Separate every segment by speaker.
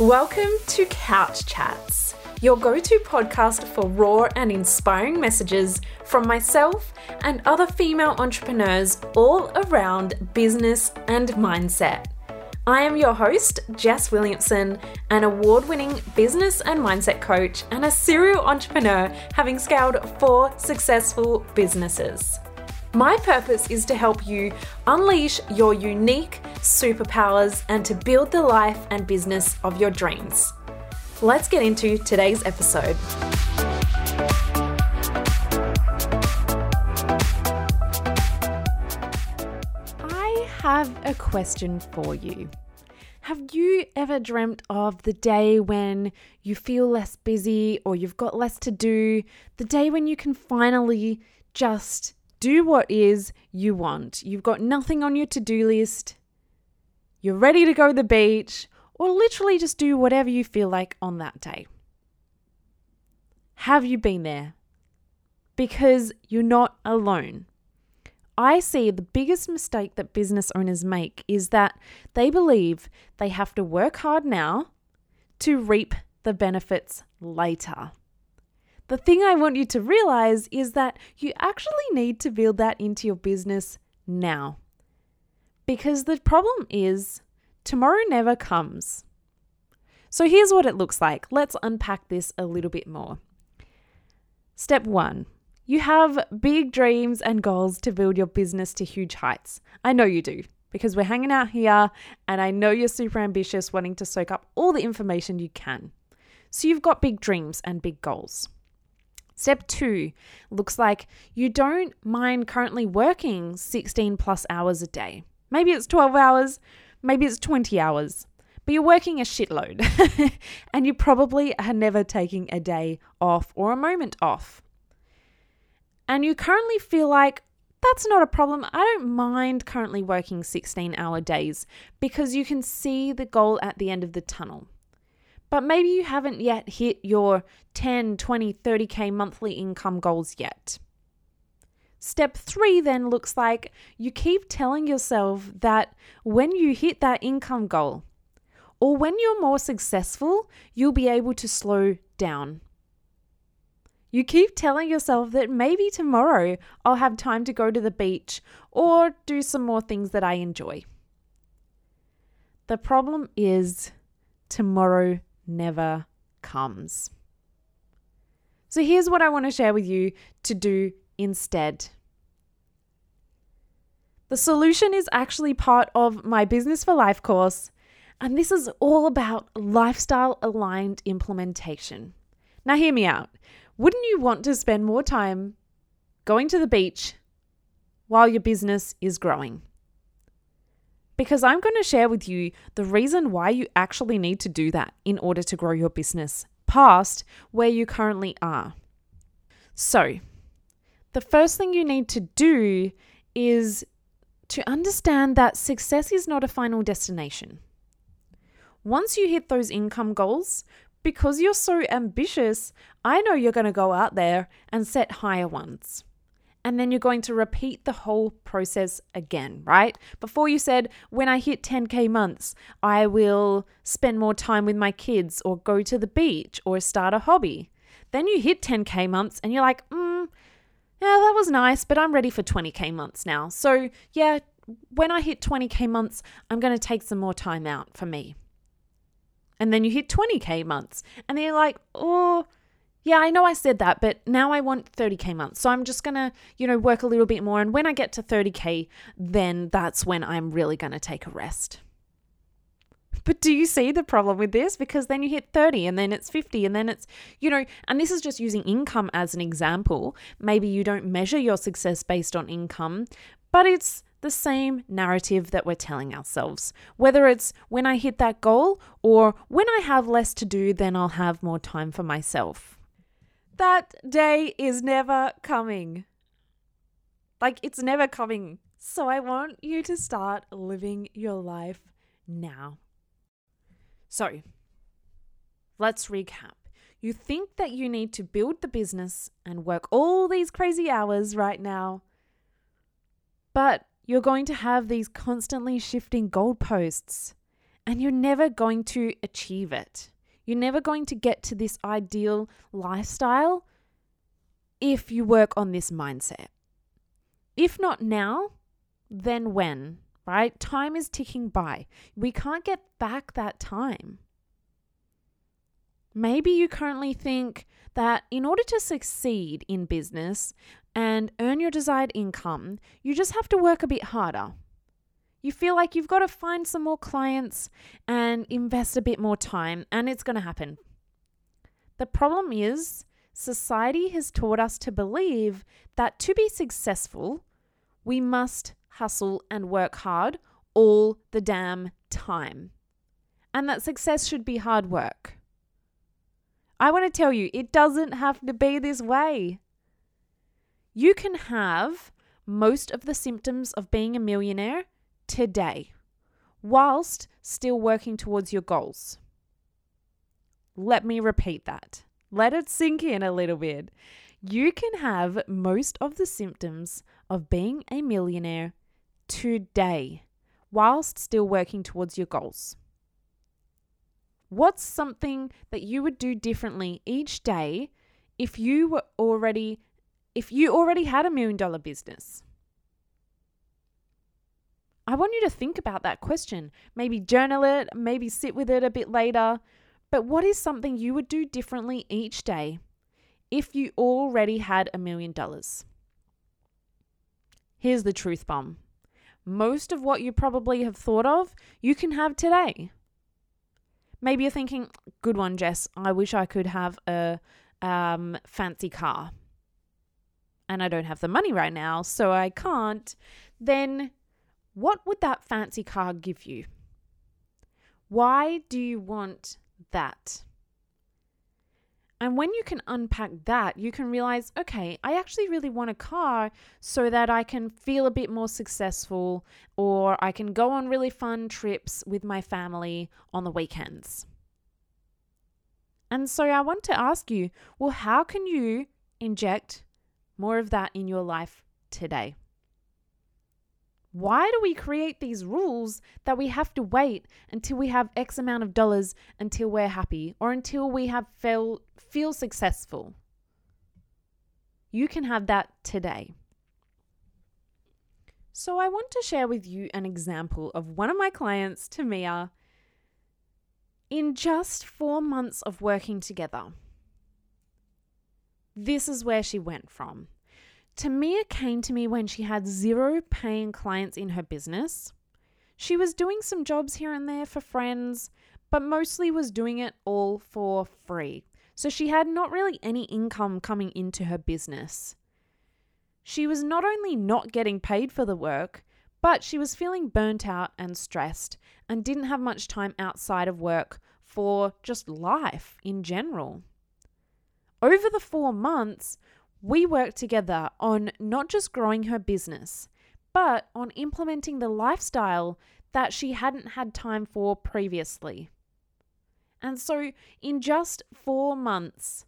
Speaker 1: Welcome to Couch Chats, your go to podcast for raw and inspiring messages from myself and other female entrepreneurs all around business and mindset. I am your host, Jess Williamson, an award winning business and mindset coach and a serial entrepreneur having scaled four successful businesses. My purpose is to help you unleash your unique superpowers and to build the life and business of your dreams. Let's get into today's episode. I have a question for you. Have you ever dreamt of the day when you feel less busy or you've got less to do? The day when you can finally just do what is you want. You've got nothing on your to do list. You're ready to go to the beach or literally just do whatever you feel like on that day. Have you been there? Because you're not alone. I see the biggest mistake that business owners make is that they believe they have to work hard now to reap the benefits later. The thing I want you to realize is that you actually need to build that into your business now. Because the problem is, tomorrow never comes. So here's what it looks like. Let's unpack this a little bit more. Step one you have big dreams and goals to build your business to huge heights. I know you do because we're hanging out here and I know you're super ambitious, wanting to soak up all the information you can. So you've got big dreams and big goals. Step two looks like you don't mind currently working 16 plus hours a day. Maybe it's 12 hours, maybe it's 20 hours, but you're working a shitload and you probably are never taking a day off or a moment off. And you currently feel like that's not a problem. I don't mind currently working 16 hour days because you can see the goal at the end of the tunnel but maybe you haven't yet hit your 10, 20, 30K monthly income goals yet. Step three then looks like you keep telling yourself that when you hit that income goal, or when you're more successful, you'll be able to slow down. You keep telling yourself that maybe tomorrow I'll have time to go to the beach or do some more things that I enjoy. The problem is tomorrow never comes. So here's what I want to share with you to do instead. The solution is actually part of my Business for Life course, and this is all about lifestyle aligned implementation. Now, hear me out. Wouldn't you want to spend more time going to the beach while your business is growing? Because I'm going to share with you the reason why you actually need to do that in order to grow your business past where you currently are. So, the first thing you need to do is to understand that success is not a final destination. Once you hit those income goals, because you're so ambitious, I know you're going to go out there and set higher ones and then you're going to repeat the whole process again, right? Before you said, when I hit 10K months, I will spend more time with my kids or go to the beach or start a hobby. Then you hit 10K months and you're like, mm, yeah, that was nice, but I'm ready for 20K months now. So, yeah, when I hit 20K months, I'm going to take some more time out for me. And then you hit 20K months and then you're like, oh, yeah, I know I said that, but now I want 30k months. So I'm just going to, you know, work a little bit more and when I get to 30k, then that's when I'm really going to take a rest. But do you see the problem with this? Because then you hit 30 and then it's 50 and then it's, you know, and this is just using income as an example. Maybe you don't measure your success based on income, but it's the same narrative that we're telling ourselves. Whether it's when I hit that goal or when I have less to do, then I'll have more time for myself. That day is never coming. Like, it's never coming. So, I want you to start living your life now. So, let's recap. You think that you need to build the business and work all these crazy hours right now, but you're going to have these constantly shifting goalposts. and you're never going to achieve it. You're never going to get to this ideal lifestyle if you work on this mindset. If not now, then when, right? Time is ticking by. We can't get back that time. Maybe you currently think that in order to succeed in business and earn your desired income, you just have to work a bit harder. You feel like you've got to find some more clients and invest a bit more time, and it's going to happen. The problem is, society has taught us to believe that to be successful, we must hustle and work hard all the damn time. And that success should be hard work. I want to tell you, it doesn't have to be this way. You can have most of the symptoms of being a millionaire today whilst still working towards your goals. Let me repeat that. Let it sink in a little bit. You can have most of the symptoms of being a millionaire today whilst still working towards your goals. What's something that you would do differently each day if you were already if you already had a million dollar business? I want you to think about that question. Maybe journal it, maybe sit with it a bit later. But what is something you would do differently each day if you already had a million dollars? Here's the truth bomb most of what you probably have thought of, you can have today. Maybe you're thinking, good one, Jess. I wish I could have a um, fancy car. And I don't have the money right now, so I can't. Then what would that fancy car give you? Why do you want that? And when you can unpack that, you can realize okay, I actually really want a car so that I can feel a bit more successful or I can go on really fun trips with my family on the weekends. And so I want to ask you well, how can you inject more of that in your life today? Why do we create these rules that we have to wait until we have X amount of dollars until we're happy or until we have feel, feel successful? You can have that today. So, I want to share with you an example of one of my clients, Tamia, in just four months of working together. This is where she went from Tamia came to me when she had zero paying clients in her business. She was doing some jobs here and there for friends, but mostly was doing it all for free. So she had not really any income coming into her business. She was not only not getting paid for the work, but she was feeling burnt out and stressed and didn't have much time outside of work for just life in general. Over the four months, we worked together on not just growing her business, but on implementing the lifestyle that she hadn't had time for previously. And so, in just four months,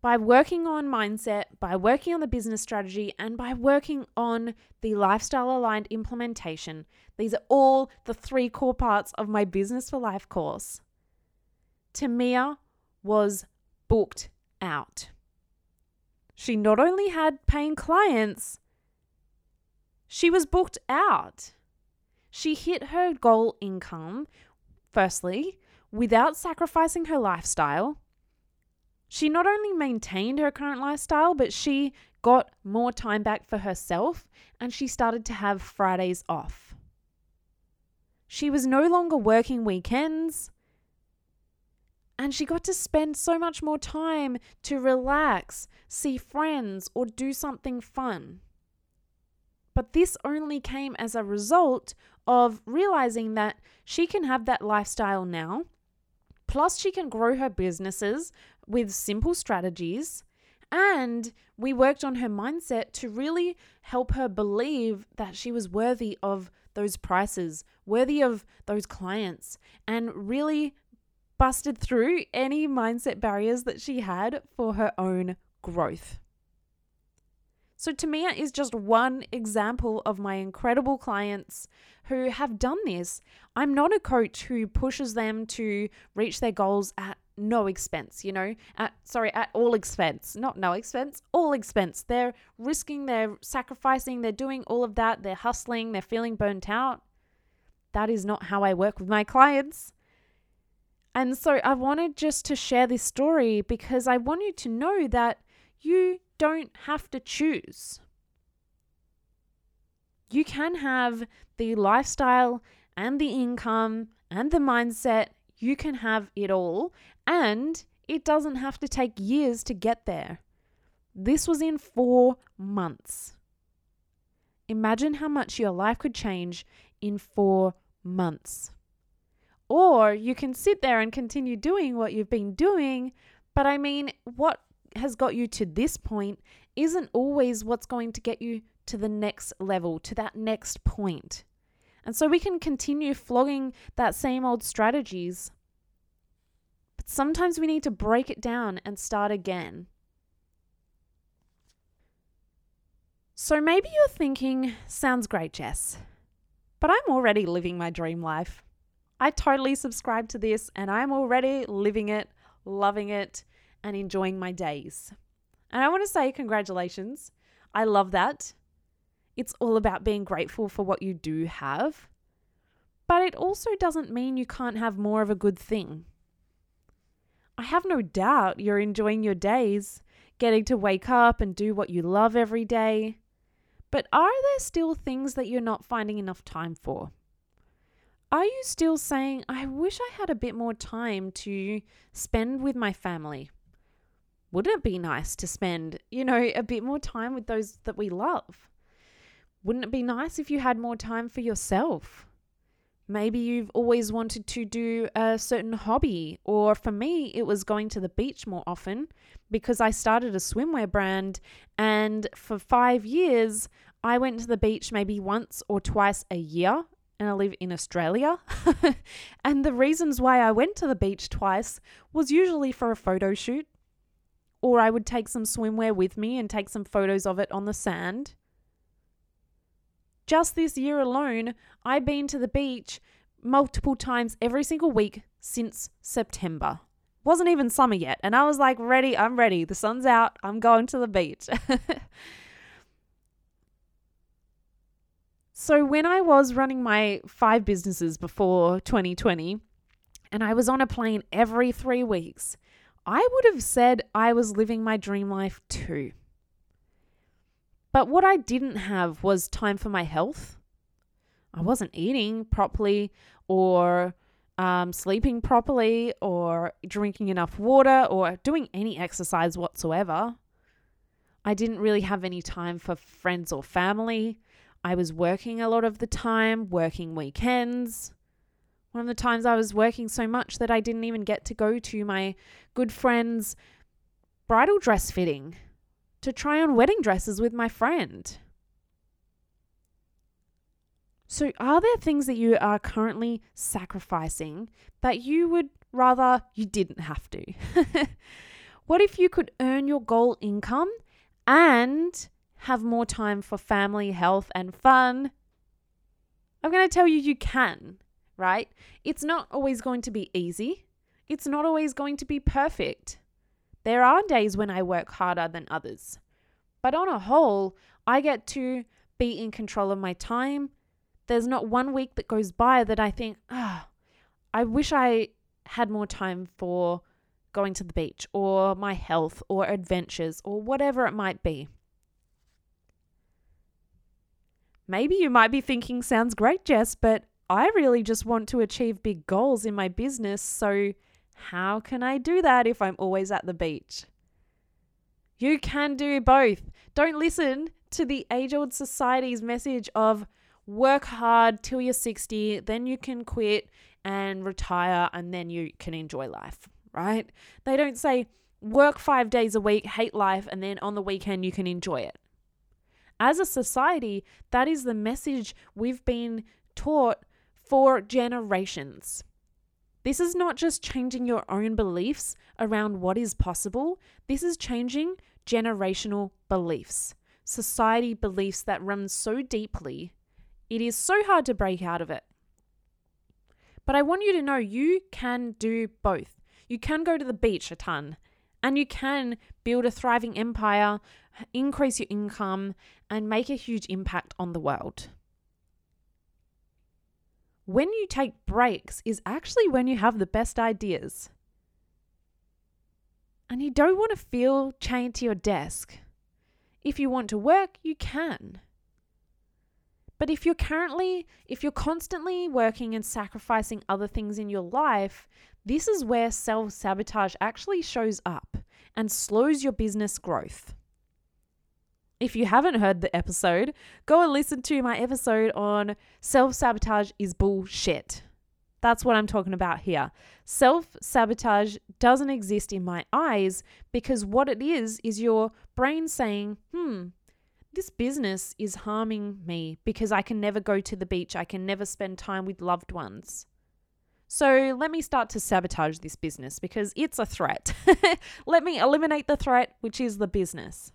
Speaker 1: by working on mindset, by working on the business strategy, and by working on the lifestyle aligned implementation, these are all the three core parts of my Business for Life course. Tamia was booked out. She not only had paying clients, she was booked out. She hit her goal income, firstly, without sacrificing her lifestyle. She not only maintained her current lifestyle, but she got more time back for herself and she started to have Fridays off. She was no longer working weekends and she got to spend so much more time to relax, see friends, or do something fun. But this only came as a result of realizing that she can have that lifestyle now. Plus, she can grow her businesses with simple strategies. And we worked on her mindset to really help her believe that she was worthy of those prices, worthy of those clients, and really busted through any mindset barriers that she had for her own growth. So, Tamia is just one example of my incredible clients who have done this. I'm not a coach who pushes them to reach their goals at no expense, you know, at sorry, at all expense, not no expense, all expense. They're risking, they're sacrificing, they're doing all of that, they're hustling, they're feeling burnt out. That is not how I work with my clients. And so I wanted just to share this story because I want you to know that you don't have to choose. You can have the lifestyle and the income and the mindset. You can have it all, and it doesn't have to take years to get there. This was in four months. Imagine how much your life could change in four months. Or you can sit there and continue doing what you've been doing, but I mean, what has got you to this point isn't always what's going to get you to the next level, to that next point. And so we can continue flogging that same old strategies. But sometimes we need to break it down and start again. So maybe you're thinking, sounds great, Jess, but I'm already living my dream life. I totally subscribe to this and I'm already living it, loving it, and enjoying my days. And I want to say congratulations. I love that. It's all about being grateful for what you do have. But it also doesn't mean you can't have more of a good thing. I have no doubt you're enjoying your days, getting to wake up and do what you love every day. But are there still things that you're not finding enough time for? Are you still saying, I wish I had a bit more time to spend with my family? Wouldn't it be nice to spend, you know, a bit more time with those that we love? Wouldn't it be nice if you had more time for yourself? Maybe you've always wanted to do a certain hobby, or for me, it was going to the beach more often because I started a swimwear brand. And for five years, I went to the beach maybe once or twice a year, and I live in Australia. and the reasons why I went to the beach twice was usually for a photo shoot or I would take some swimwear with me and take some photos of it on the sand. Just this year alone, I've been to the beach multiple times every single week since September. Wasn't even summer yet, and I was like, ready, I'm ready. The sun's out, I'm going to the beach. so, when I was running my five businesses before 2020, and I was on a plane every three weeks, I would have said I was living my dream life too. But what I didn't have was time for my health. I wasn't eating properly or um, sleeping properly or drinking enough water or doing any exercise whatsoever. I didn't really have any time for friends or family. I was working a lot of the time, working weekends. One of the times I was working so much that I didn't even get to go to my good friend's bridal dress fitting to try on wedding dresses with my friend. So, are there things that you are currently sacrificing that you would rather you didn't have to? what if you could earn your goal income and have more time for family, health, and fun? I'm going to tell you, you can right? It's not always going to be easy. It's not always going to be perfect. There are days when I work harder than others. But on a whole, I get to be in control of my time. There's not one week that goes by that I think, ah, oh, I wish I had more time for going to the beach or my health or adventures or whatever it might be. Maybe you might be thinking, sounds great, Jess, but I really just want to achieve big goals in my business. So, how can I do that if I'm always at the beach? You can do both. Don't listen to the age old society's message of work hard till you're 60, then you can quit and retire, and then you can enjoy life, right? They don't say work five days a week, hate life, and then on the weekend you can enjoy it. As a society, that is the message we've been taught for generations. This is not just changing your own beliefs around what is possible, this is changing generational beliefs. society beliefs that run so deeply, it is so hard to break out of it. But I want you to know you can do both. You can go to the beach a ton and you can build a thriving empire, increase your income, and make a huge impact on the world. When you take breaks is actually when you have the best ideas. And you don't want to feel chained to your desk. If you want to work, you can. But if you're currently, if you're constantly working and sacrificing other things in your life, this is where self sabotage actually shows up and slows your business growth. If you haven't heard the episode, go and listen to my episode on self sabotage is bullshit. That's what I'm talking about here. Self sabotage doesn't exist in my eyes because what it is is your brain saying, hmm, this business is harming me because I can never go to the beach, I can never spend time with loved ones. So let me start to sabotage this business because it's a threat. let me eliminate the threat, which is the business.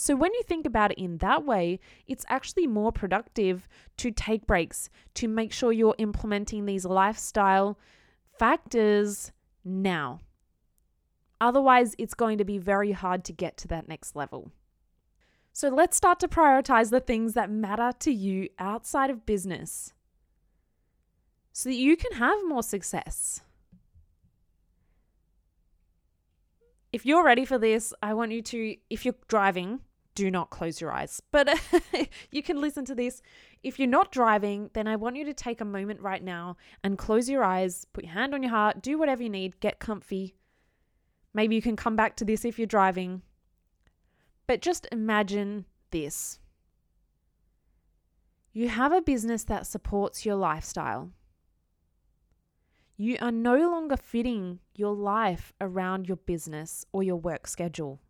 Speaker 1: So, when you think about it in that way, it's actually more productive to take breaks, to make sure you're implementing these lifestyle factors now. Otherwise, it's going to be very hard to get to that next level. So, let's start to prioritize the things that matter to you outside of business so that you can have more success. If you're ready for this, I want you to, if you're driving, do not close your eyes. But you can listen to this. If you're not driving, then I want you to take a moment right now and close your eyes, put your hand on your heart, do whatever you need, get comfy. Maybe you can come back to this if you're driving. But just imagine this you have a business that supports your lifestyle. You are no longer fitting your life around your business or your work schedule.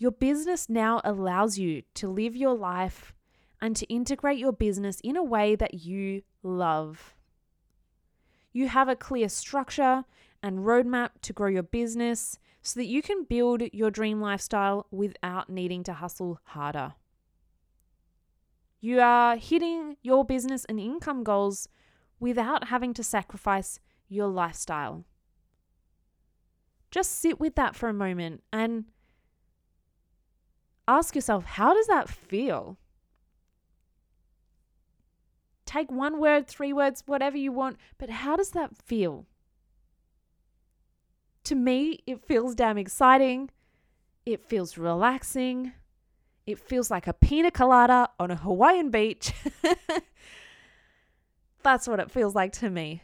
Speaker 1: Your business now allows you to live your life and to integrate your business in a way that you love. You have a clear structure and roadmap to grow your business so that you can build your dream lifestyle without needing to hustle harder. You are hitting your business and income goals without having to sacrifice your lifestyle. Just sit with that for a moment and ask yourself, how does that feel? Take one word, three words, whatever you want, but how does that feel? To me, it feels damn exciting. It feels relaxing. It feels like a pina colada on a Hawaiian beach. That's what it feels like to me.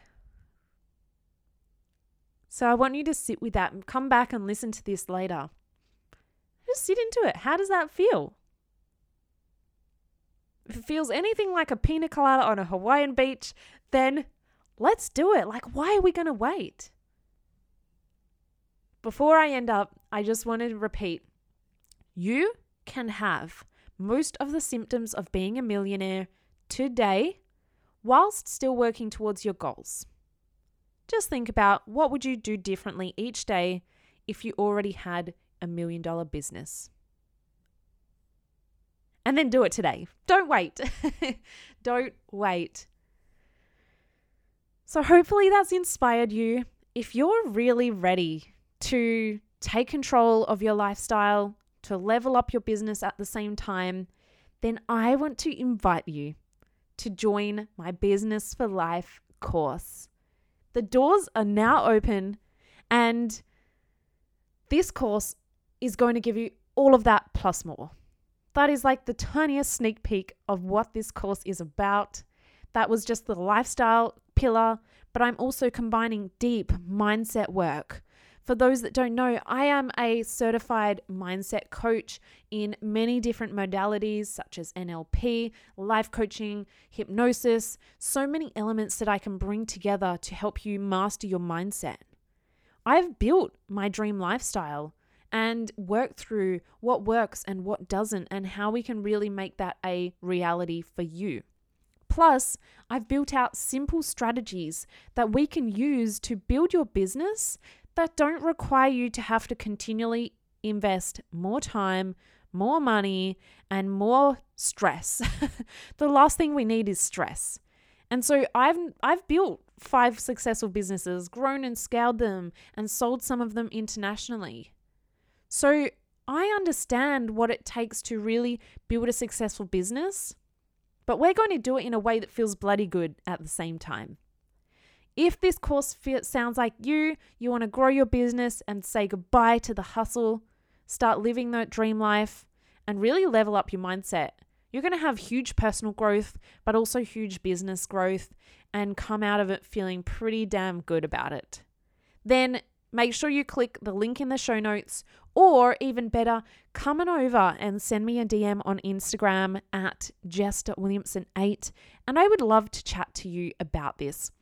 Speaker 1: So I want you to sit with that and come back and listen to this later. Just sit into it. How does that feel? If it feels anything like a pina colada on a Hawaiian beach, then let's do it. Like, why are we going to wait? Before I end up, I just want to repeat you can have most of the symptoms of being a millionaire today whilst still working towards your goals. Just think about what would you do differently each day if you already had a million dollar business. And then do it today. Don't wait. Don't wait. So, hopefully, that's inspired you. If you're really ready to take control of your lifestyle, to level up your business at the same time, then I want to invite you to join my Business for Life course. The doors are now open, and this course is going to give you all of that plus more. That is like the tiniest sneak peek of what this course is about. That was just the lifestyle pillar, but I'm also combining deep mindset work. For those that don't know, I am a certified mindset coach in many different modalities such as NLP, life coaching, hypnosis, so many elements that I can bring together to help you master your mindset. I've built my dream lifestyle and work through what works and what doesn't, and how we can really make that a reality for you. Plus, I've built out simple strategies that we can use to build your business that don't require you to have to continually invest more time, more money, and more stress. the last thing we need is stress. And so I've I've built five successful businesses, grown and scaled them and sold some of them internationally. So I understand what it takes to really build a successful business, but we're going to do it in a way that feels bloody good at the same time. If this course sounds like you, you want to grow your business and say goodbye to the hustle, start living that dream life, and really level up your mindset, you're going to have huge personal growth, but also huge business growth, and come out of it feeling pretty damn good about it. Then make sure you click the link in the show notes, or even better, come on over and send me a DM on Instagram at jess.williamson8, and I would love to chat to you about this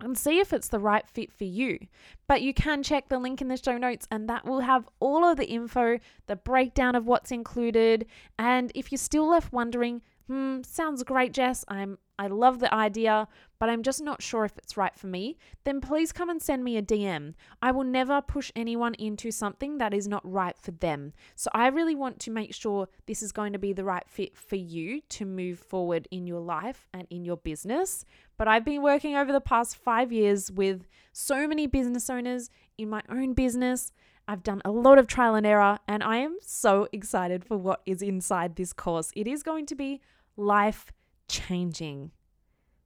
Speaker 1: and see if it's the right fit for you. But you can check the link in the show notes, and that will have all of the info, the breakdown of what's included. And if you're still left wondering, hmm, sounds great, Jess, I'm I love the idea, but I'm just not sure if it's right for me, then please come and send me a DM. I will never push anyone into something that is not right for them. So I really want to make sure this is going to be the right fit for you to move forward in your life and in your business. But I've been working over the past five years with so many business owners in my own business. I've done a lot of trial and error, and I am so excited for what is inside this course. It is going to be life changing.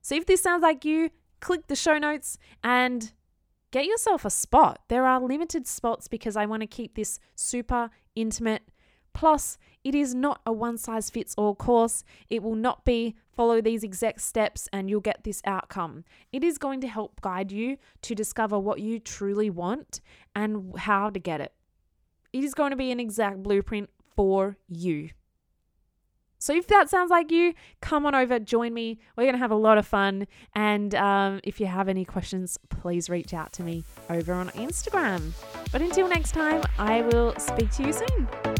Speaker 1: So if this sounds like you, click the show notes and get yourself a spot. There are limited spots because I want to keep this super intimate. Plus, it is not a one size fits all course. It will not be follow these exact steps and you'll get this outcome. It is going to help guide you to discover what you truly want and how to get it. It is going to be an exact blueprint for you. So if that sounds like you, come on over, join me. We're going to have a lot of fun. And um, if you have any questions, please reach out to me over on Instagram. But until next time, I will speak to you soon.